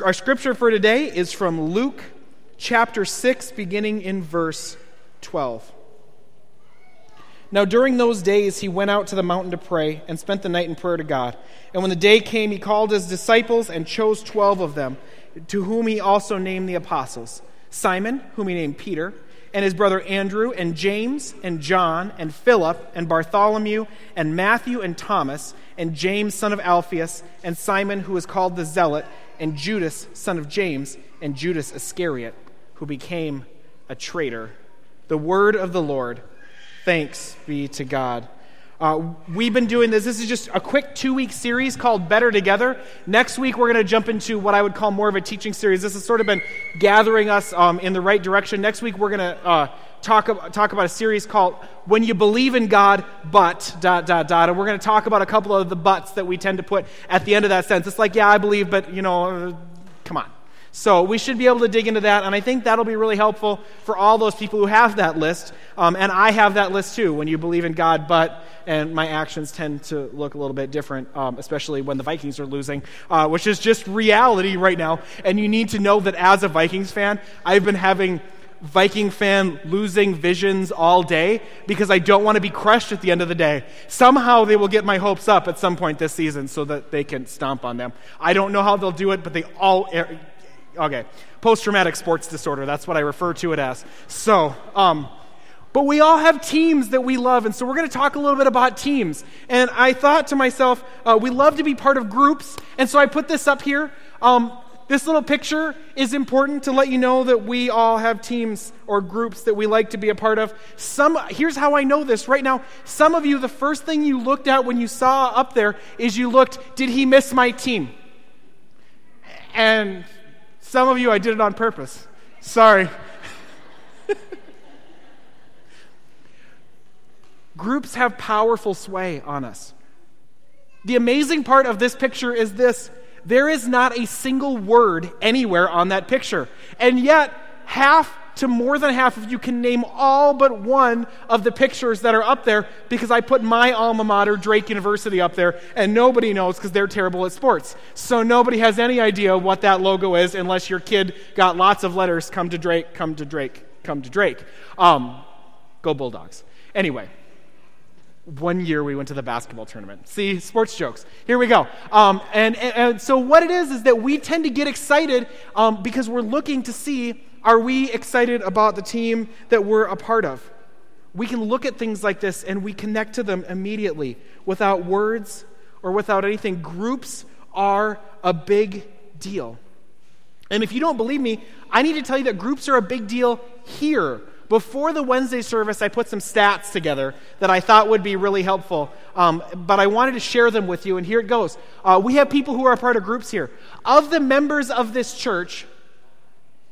Our scripture for today is from Luke chapter 6, beginning in verse 12. Now, during those days, he went out to the mountain to pray and spent the night in prayer to God. And when the day came, he called his disciples and chose twelve of them, to whom he also named the apostles Simon, whom he named Peter, and his brother Andrew, and James, and John, and Philip, and Bartholomew, and Matthew, and Thomas, and James, son of Alphaeus, and Simon, who was called the Zealot, and Judas, son of James, and Judas Iscariot, who became a traitor. The word of the Lord. Thanks be to God. Uh, we've been doing this. This is just a quick two week series called Better Together. Next week, we're going to jump into what I would call more of a teaching series. This has sort of been gathering us um, in the right direction. Next week, we're going to uh, talk, talk about a series called When You Believe in God, but, dot, dot, dot. And we're going to talk about a couple of the buts that we tend to put at the end of that sentence. It's like, yeah, I believe, but, you know, uh, come on. So we should be able to dig into that, and I think that'll be really helpful for all those people who have that list. Um, and I have that list too when you believe in God, but, and my actions tend to look a little bit different, um, especially when the Vikings are losing, uh, which is just reality right now. And you need to know that as a Vikings fan, I've been having Viking fan losing visions all day because I don't want to be crushed at the end of the day. Somehow they will get my hopes up at some point this season so that they can stomp on them. I don't know how they'll do it, but they all okay, post traumatic sports disorder. That's what I refer to it as. So, um, but we all have teams that we love, and so we're going to talk a little bit about teams. And I thought to myself, uh, we love to be part of groups, and so I put this up here. Um, this little picture is important to let you know that we all have teams or groups that we like to be a part of. Some here's how I know this right now. Some of you, the first thing you looked at when you saw up there is you looked, did he miss my team? And some of you, I did it on purpose. Sorry. Groups have powerful sway on us. The amazing part of this picture is this there is not a single word anywhere on that picture. And yet, half to more than half of you can name all but one of the pictures that are up there because I put my alma mater, Drake University, up there, and nobody knows because they're terrible at sports. So nobody has any idea what that logo is unless your kid got lots of letters come to Drake, come to Drake, come to Drake. Um, go Bulldogs. Anyway one year we went to the basketball tournament. See, sports jokes. Here we go. Um, and, and, and, so, what it is, is that we tend to get excited um, because we're looking to see are we excited about the team that we're a part of? We can look at things like this and we connect to them immediately without words or without anything. Groups are a big deal. And if you don't believe me, I need to tell you that groups are a big deal here. Before the Wednesday service, I put some stats together that I thought would be really helpful, um, but I wanted to share them with you, and here it goes. Uh, we have people who are part of groups here. Of the members of this church,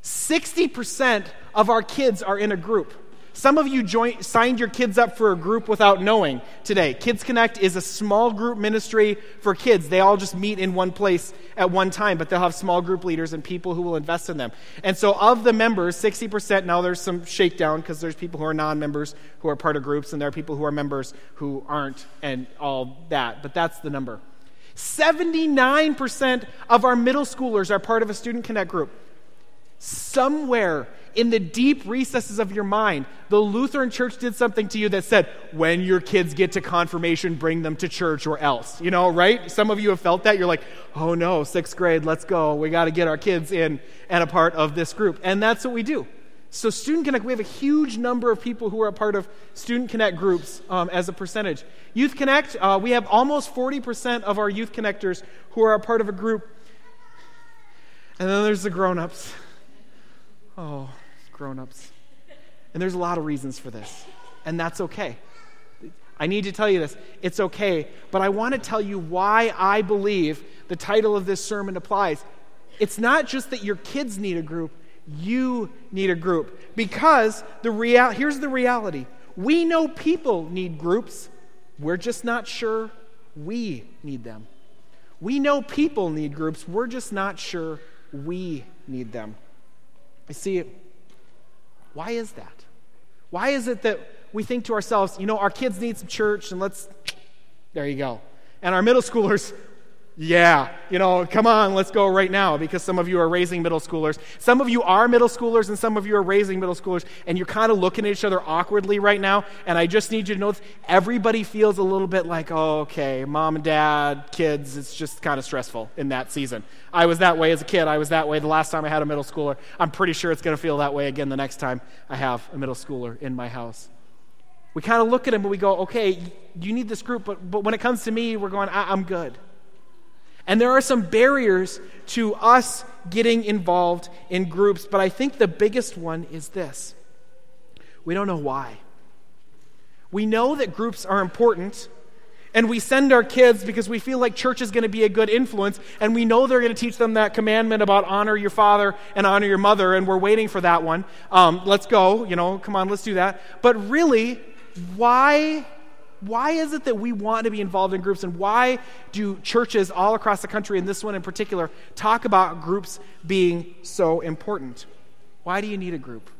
60% of our kids are in a group. Some of you joined, signed your kids up for a group without knowing today. Kids Connect is a small group ministry for kids. They all just meet in one place at one time, but they'll have small group leaders and people who will invest in them. And so, of the members, 60%, now there's some shakedown because there's people who are non members who are part of groups, and there are people who are members who aren't, and all that. But that's the number. 79% of our middle schoolers are part of a Student Connect group. Somewhere in the deep recesses of your mind, the Lutheran church did something to you that said, when your kids get to confirmation, bring them to church or else. You know, right? Some of you have felt that. You're like, oh no, sixth grade, let's go. We got to get our kids in and a part of this group. And that's what we do. So, Student Connect, we have a huge number of people who are a part of Student Connect groups um, as a percentage. Youth Connect, uh, we have almost 40% of our Youth Connectors who are a part of a group. And then there's the grown ups. Oh, grown ups. And there's a lot of reasons for this, and that's okay. I need to tell you this. It's okay, but I want to tell you why I believe the title of this sermon applies. It's not just that your kids need a group, you need a group. Because the real, here's the reality we know people need groups, we're just not sure we need them. We know people need groups, we're just not sure we need them. You see, why is that? Why is it that we think to ourselves, you know, our kids need some church and let's, there you go. And our middle schoolers, Yeah, you know, come on, let's go right now because some of you are raising middle schoolers. Some of you are middle schoolers and some of you are raising middle schoolers, and you're kind of looking at each other awkwardly right now. And I just need you to know everybody feels a little bit like, oh, okay, mom and dad, kids, it's just kind of stressful in that season. I was that way as a kid. I was that way the last time I had a middle schooler. I'm pretty sure it's going to feel that way again the next time I have a middle schooler in my house. We kind of look at him and we go, okay, you need this group, but, but when it comes to me, we're going, I'm good. And there are some barriers to us getting involved in groups, but I think the biggest one is this we don't know why. We know that groups are important, and we send our kids because we feel like church is going to be a good influence, and we know they're going to teach them that commandment about honor your father and honor your mother, and we're waiting for that one. Um, let's go, you know, come on, let's do that. But really, why why is it that we want to be involved in groups and why do churches all across the country and this one in particular talk about groups being so important? Why do you need a group?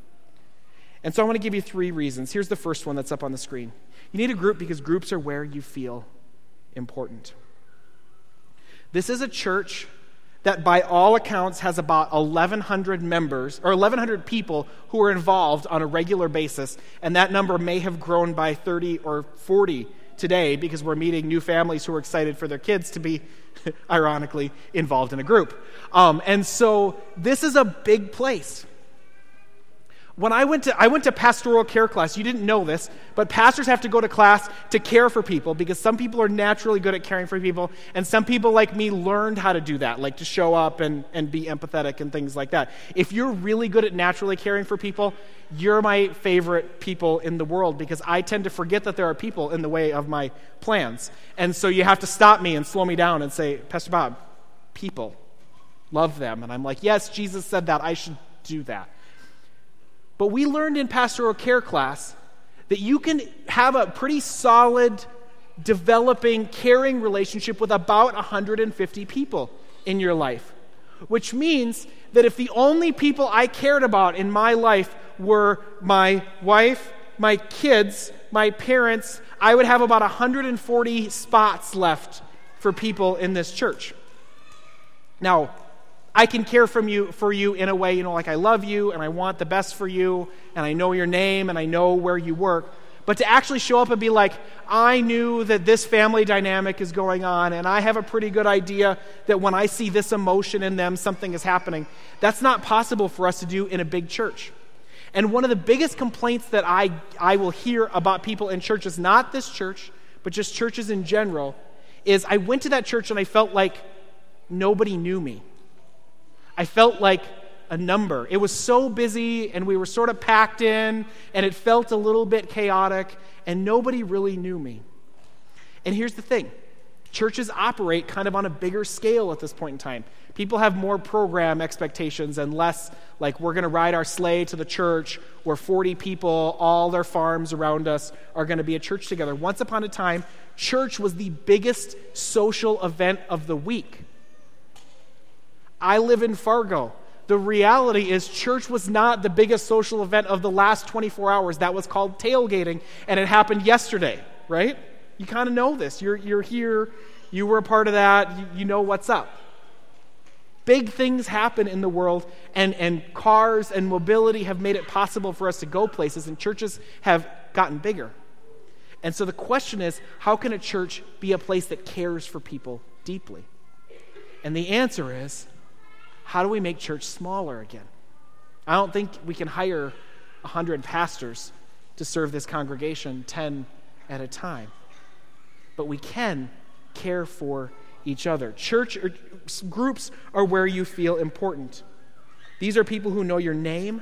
And so i want to give you three reasons. Here's the first one that's up on the screen. You need a group because groups are where you feel important. This is a church that by all accounts has about 1,100 members or 1,100 people who are involved on a regular basis, and that number may have grown by 30 or 40 today because we're meeting new families who are excited for their kids to be, ironically, involved in a group. Um, and so this is a big place when I went to I went to pastoral care class. You didn't know this, but pastors have to go to class to care for people because some people are naturally good at caring for people, and some people like me learned how to do that, like to show up and, and be empathetic and things like that. If you're really good at naturally caring for people, you're my favorite people in the world because I tend to forget that there are people in the way of my plans. And so you have to stop me and slow me down and say, Pastor Bob, people, love them. And I'm like, yes, Jesus said that. I should do that. But we learned in pastoral care class that you can have a pretty solid, developing, caring relationship with about 150 people in your life. Which means that if the only people I cared about in my life were my wife, my kids, my parents, I would have about 140 spots left for people in this church. Now, I can care from you, for you in a way, you know, like I love you and I want the best for you and I know your name and I know where you work. But to actually show up and be like, I knew that this family dynamic is going on and I have a pretty good idea that when I see this emotion in them, something is happening. That's not possible for us to do in a big church. And one of the biggest complaints that I, I will hear about people in churches, not this church, but just churches in general, is I went to that church and I felt like nobody knew me. I felt like a number. It was so busy, and we were sort of packed in, and it felt a little bit chaotic, and nobody really knew me. And here's the thing churches operate kind of on a bigger scale at this point in time. People have more program expectations and less like we're going to ride our sleigh to the church where 40 people, all their farms around us, are going to be a church together. Once upon a time, church was the biggest social event of the week. I live in Fargo. The reality is, church was not the biggest social event of the last 24 hours. That was called tailgating, and it happened yesterday, right? You kind of know this. You're, you're here, you were a part of that, you, you know what's up. Big things happen in the world, and, and cars and mobility have made it possible for us to go places, and churches have gotten bigger. And so the question is how can a church be a place that cares for people deeply? And the answer is how do we make church smaller again? I don't think we can hire 100 pastors to serve this congregation 10 at a time. But we can care for each other. Church groups are where you feel important. These are people who know your name,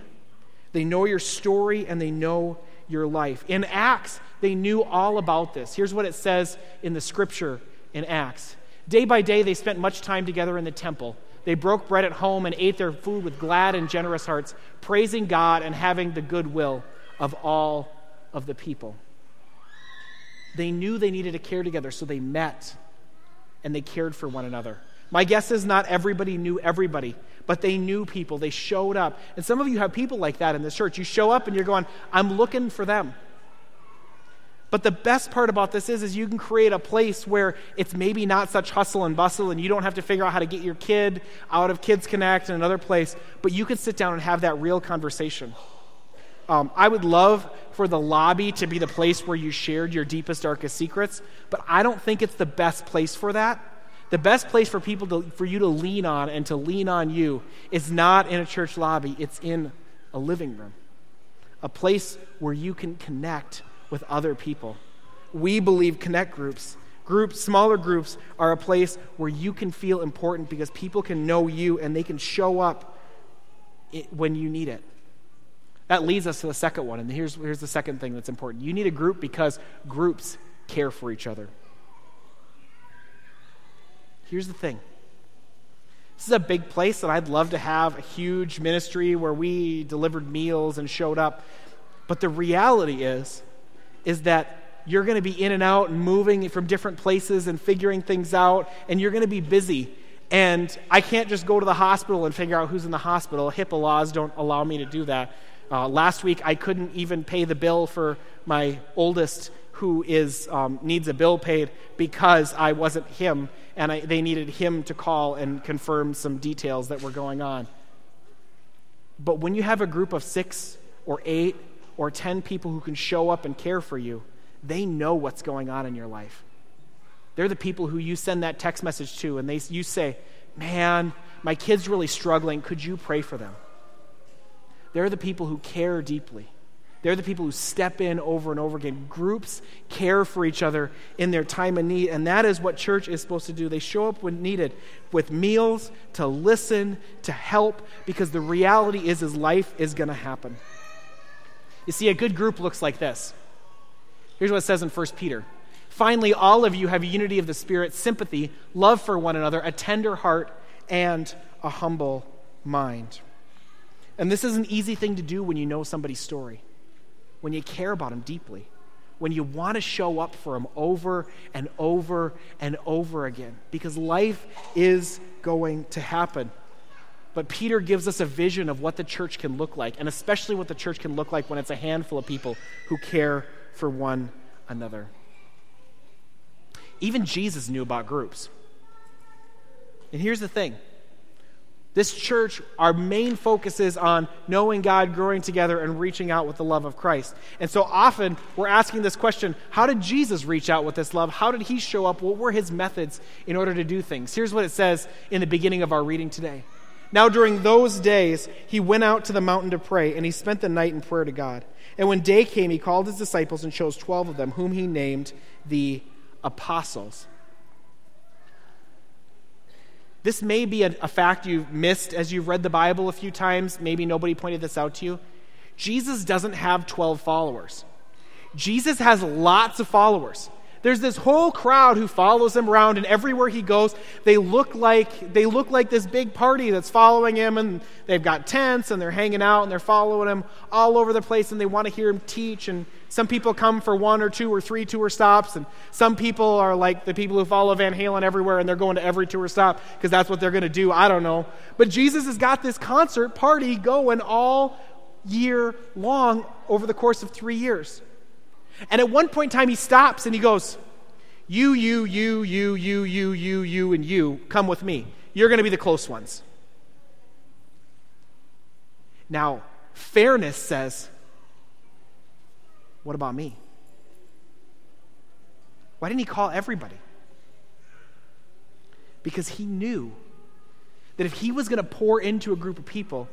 they know your story, and they know your life. In Acts, they knew all about this. Here's what it says in the scripture in Acts Day by day, they spent much time together in the temple they broke bread at home and ate their food with glad and generous hearts, praising God and having the goodwill of all of the people. They knew they needed to care together, so they met and they cared for one another. My guess is not everybody knew everybody, but they knew people. They showed up. And some of you have people like that in this church. You show up and you're going, I'm looking for them. But the best part about this is, is you can create a place where it's maybe not such hustle and bustle and you don't have to figure out how to get your kid out of Kids Connect in another place, but you can sit down and have that real conversation. Um, I would love for the lobby to be the place where you shared your deepest, darkest secrets, but I don't think it's the best place for that. The best place for people to, for you to lean on and to lean on you is not in a church lobby, it's in a living room, a place where you can connect with other people. We believe connect groups, groups, smaller groups, are a place where you can feel important because people can know you and they can show up when you need it. That leads us to the second one, and here's, here's the second thing that's important. You need a group because groups care for each other. Here's the thing this is a big place, and I'd love to have a huge ministry where we delivered meals and showed up. But the reality is, is that you're going to be in and out and moving from different places and figuring things out, and you're going to be busy. And I can't just go to the hospital and figure out who's in the hospital. HIPAA laws don't allow me to do that. Uh, last week, I couldn't even pay the bill for my oldest who is, um, needs a bill paid because I wasn't him, and I, they needed him to call and confirm some details that were going on. But when you have a group of six or eight or ten people who can show up and care for you, they know what's going on in your life. They're the people who you send that text message to, and they, you say, Man, my kid's really struggling. Could you pray for them? They're the people who care deeply. They're the people who step in over and over again. Groups care for each other in their time of need, and that is what church is supposed to do. They show up when needed with meals, to listen, to help, because the reality is, is life is going to happen. You see, a good group looks like this. Here's what it says in 1 Peter. Finally, all of you have unity of the Spirit, sympathy, love for one another, a tender heart, and a humble mind. And this is an easy thing to do when you know somebody's story when you care about them deeply, when you want to show up for them over and over and over again, because life is going to happen. But Peter gives us a vision of what the church can look like, and especially what the church can look like when it's a handful of people who care for one another. Even Jesus knew about groups. And here's the thing this church, our main focus is on knowing God, growing together, and reaching out with the love of Christ. And so often we're asking this question how did Jesus reach out with this love? How did he show up? What were his methods in order to do things? Here's what it says in the beginning of our reading today. Now, during those days, he went out to the mountain to pray, and he spent the night in prayer to God. And when day came, he called his disciples and chose 12 of them, whom he named the apostles. This may be a, a, fact you've missed as you've read the Bible a few times. Maybe nobody pointed this out to you. Jesus doesn't have 12 followers, Jesus has lots of followers. There's this whole crowd who follows him around, and everywhere he goes, they look like they look like this big party that's following him, and they've got tents, and they're hanging out, and they're following him all over the place, and they want to hear him teach. And some people come for one or two or three tour stops, and some people are like the people who follow Van Halen everywhere, and they're going to every tour stop because that's what they're going to do. I don't know, but Jesus has got this concert party going all year long over the course of three years. And at one point in time, he stops and he goes, You, you, you, you, you, you, you, you, and you, come with me. You're going to be the close ones. Now, fairness says, What about me? Why didn't he call everybody? Because he knew that if he was going to pour into a group of people,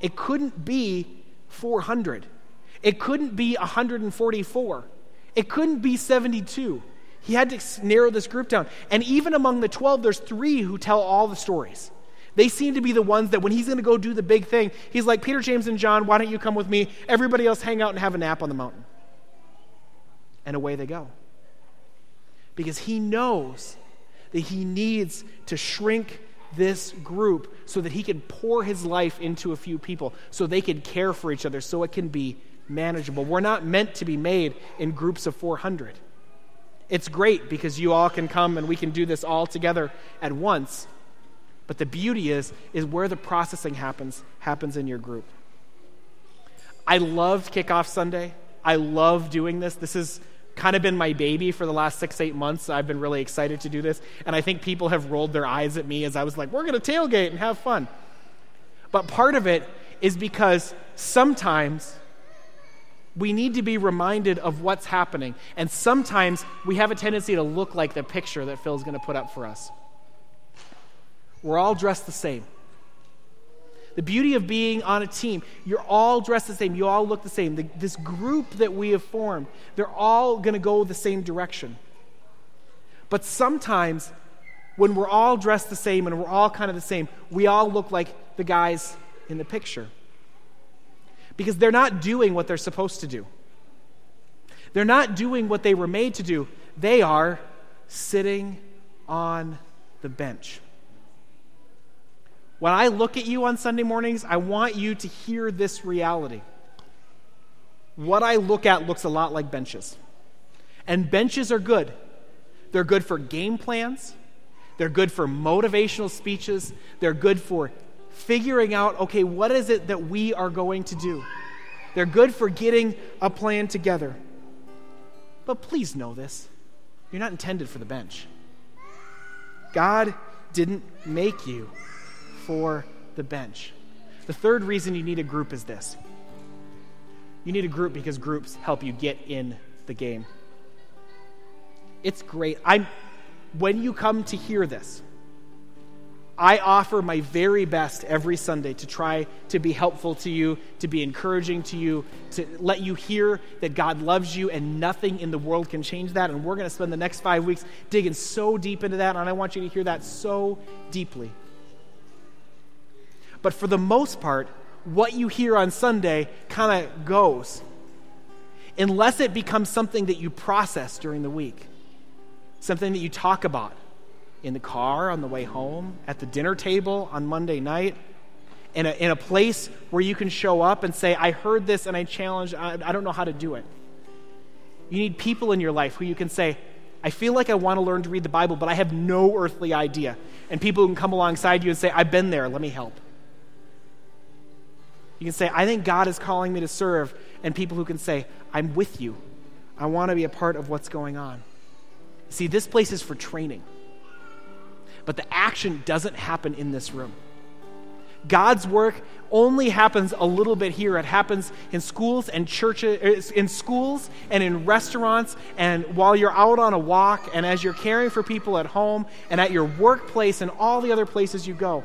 it couldn't be 400. It couldn't be 144. It couldn't be 72. He had to narrow this group down. And even among the 12, there's three who tell all the stories. They seem to be the ones that when he's going to go do the big thing, he's like, Peter, James, and John, why don't you come with me? Everybody else hang out and have a nap on the mountain. And away they go. Because he knows that he needs to shrink this group so that he can pour his life into a few people, so they can care for each other, so it can be manageable. We're not meant to be made in groups of 400. It's great because you all can come and we can do this all together at once. But the beauty is is where the processing happens happens in your group. I loved kickoff Sunday. I love doing this. This has kind of been my baby for the last six, eight months. I've been really excited to do this. And I think people have rolled their eyes at me as I was like, we're going to tailgate and have fun. But part of it is because sometimes we need to be reminded of what's happening. And sometimes we have a tendency to look like the picture that Phil's going to put up for us. We're all dressed the same. The beauty of being on a team, you're all dressed the same. You all look the same. The, this group that we have formed, they're all going to go the same direction. But sometimes, when we're all dressed the same and we're all kind of the same, we all look like the guys in the picture. Because they're not doing what they're supposed to do. They're not doing what they were made to do. They are sitting on the bench. When I look at you on Sunday mornings, I want you to hear this reality. What I look at looks a lot like benches. And benches are good. They're good for game plans, they're good for motivational speeches, they're good for figuring out, okay, what is it that we are going to do? They're good for getting a plan together. But please know this you're not intended for the bench. God didn't make you for the bench. The third reason you need a group is this you need a group because groups help you get in the game. It's great. I'm, when you come to hear this, I offer my very best every Sunday to try to be helpful to you, to be encouraging to you, to let you hear that God loves you and nothing in the world can change that. And we're going to spend the next five weeks digging so deep into that, and I want you to hear that so deeply. But for the most part, what you hear on Sunday kind of goes, unless it becomes something that you process during the week, something that you talk about in the car on the way home, at the dinner table on Monday night, in a, in a place where you can show up and say, I heard this and I challenge, I, I don't know how to do it. You need people in your life who you can say, I feel like I want to learn to read the Bible, but I have no earthly idea. And people who can come alongside you and say, I've been there, let me help. You can say, I think God is calling me to serve, and people who can say, I'm with you. I want to be a part of what's going on. See, this place is for training, but the action doesn't happen in this room. God's work only happens a little bit here. It happens in schools and churches, eh, in schools and in restaurants, and while you're out on a walk, and as you're caring for people at home, and at your workplace, and all the other places you go.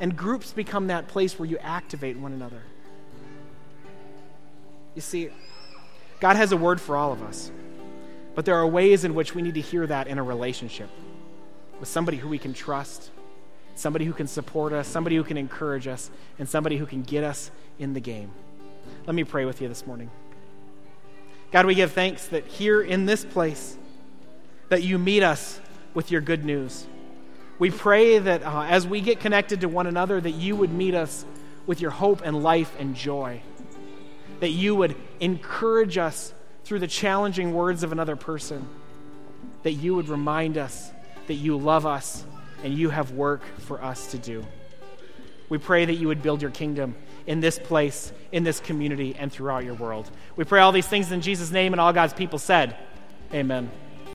And groups become that place where you activate one another. You see, God has a word for all of us, but there are ways in which we need to hear that in a relationship with somebody who we can trust, somebody who can support us, somebody who can encourage us, and somebody who can get us in the game. Let me pray with you this morning. God, we give thanks that here in this place that you meet us with your good news. We pray that uh, as we get connected to one another, that you would meet us with your hope and life and joy. That you would encourage us through the challenging words of another person. That you would remind us that you love us and you have work for us to do. We pray that you would build your kingdom in this place, in this community, and throughout your world. We pray all these things in Jesus' name, and all God's people said, Amen.